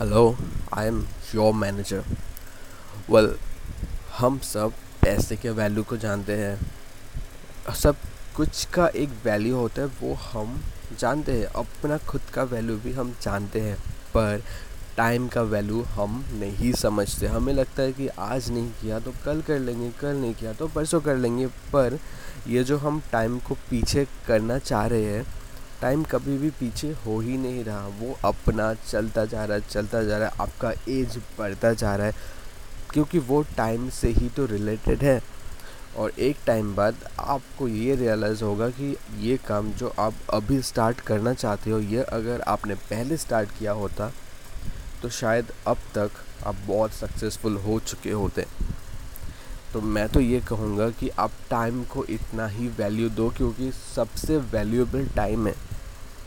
Hello I am your manager well हम सब पैसे के वैल्यू को जानते हैं। सब कुछ का एक वैल्यू होता है, वो हम जानते हैं। अपना खुद का वैल्यू भी हम जानते हैं, पर टाइम का वैल्यू हम नहीं समझते। हमें लगता है कि आज नहीं किया तो कल कर लेंगे, कल नहीं किया तो परसों कर लेंगे, पर ये जो हम टाइम को पीछे करना चाह रहे हैं टाइम कभी भी पीछे हो ही नहीं रहा। वो अपना चलता जा रहा है, चलता जा रहा है, आपका एज बढ़ता जा रहा है, क्योंकि वो टाइम से ही तो रिलेटेड है। और एक टाइम बाद आपको ये रियलाइज़ होगा कि ये काम जो आप अभी स्टार्ट करना चाहते हो, ये अगर आपने पहले स्टार्ट किया होता तो शायद अब तक आप बहुत सक्सेसफुल हो चुके होते। तो मैं तो ये कहूँगा कि आप टाइम को इतना ही वैल्यू दो क्योंकि सबसे वैल्यूएबल टाइम है।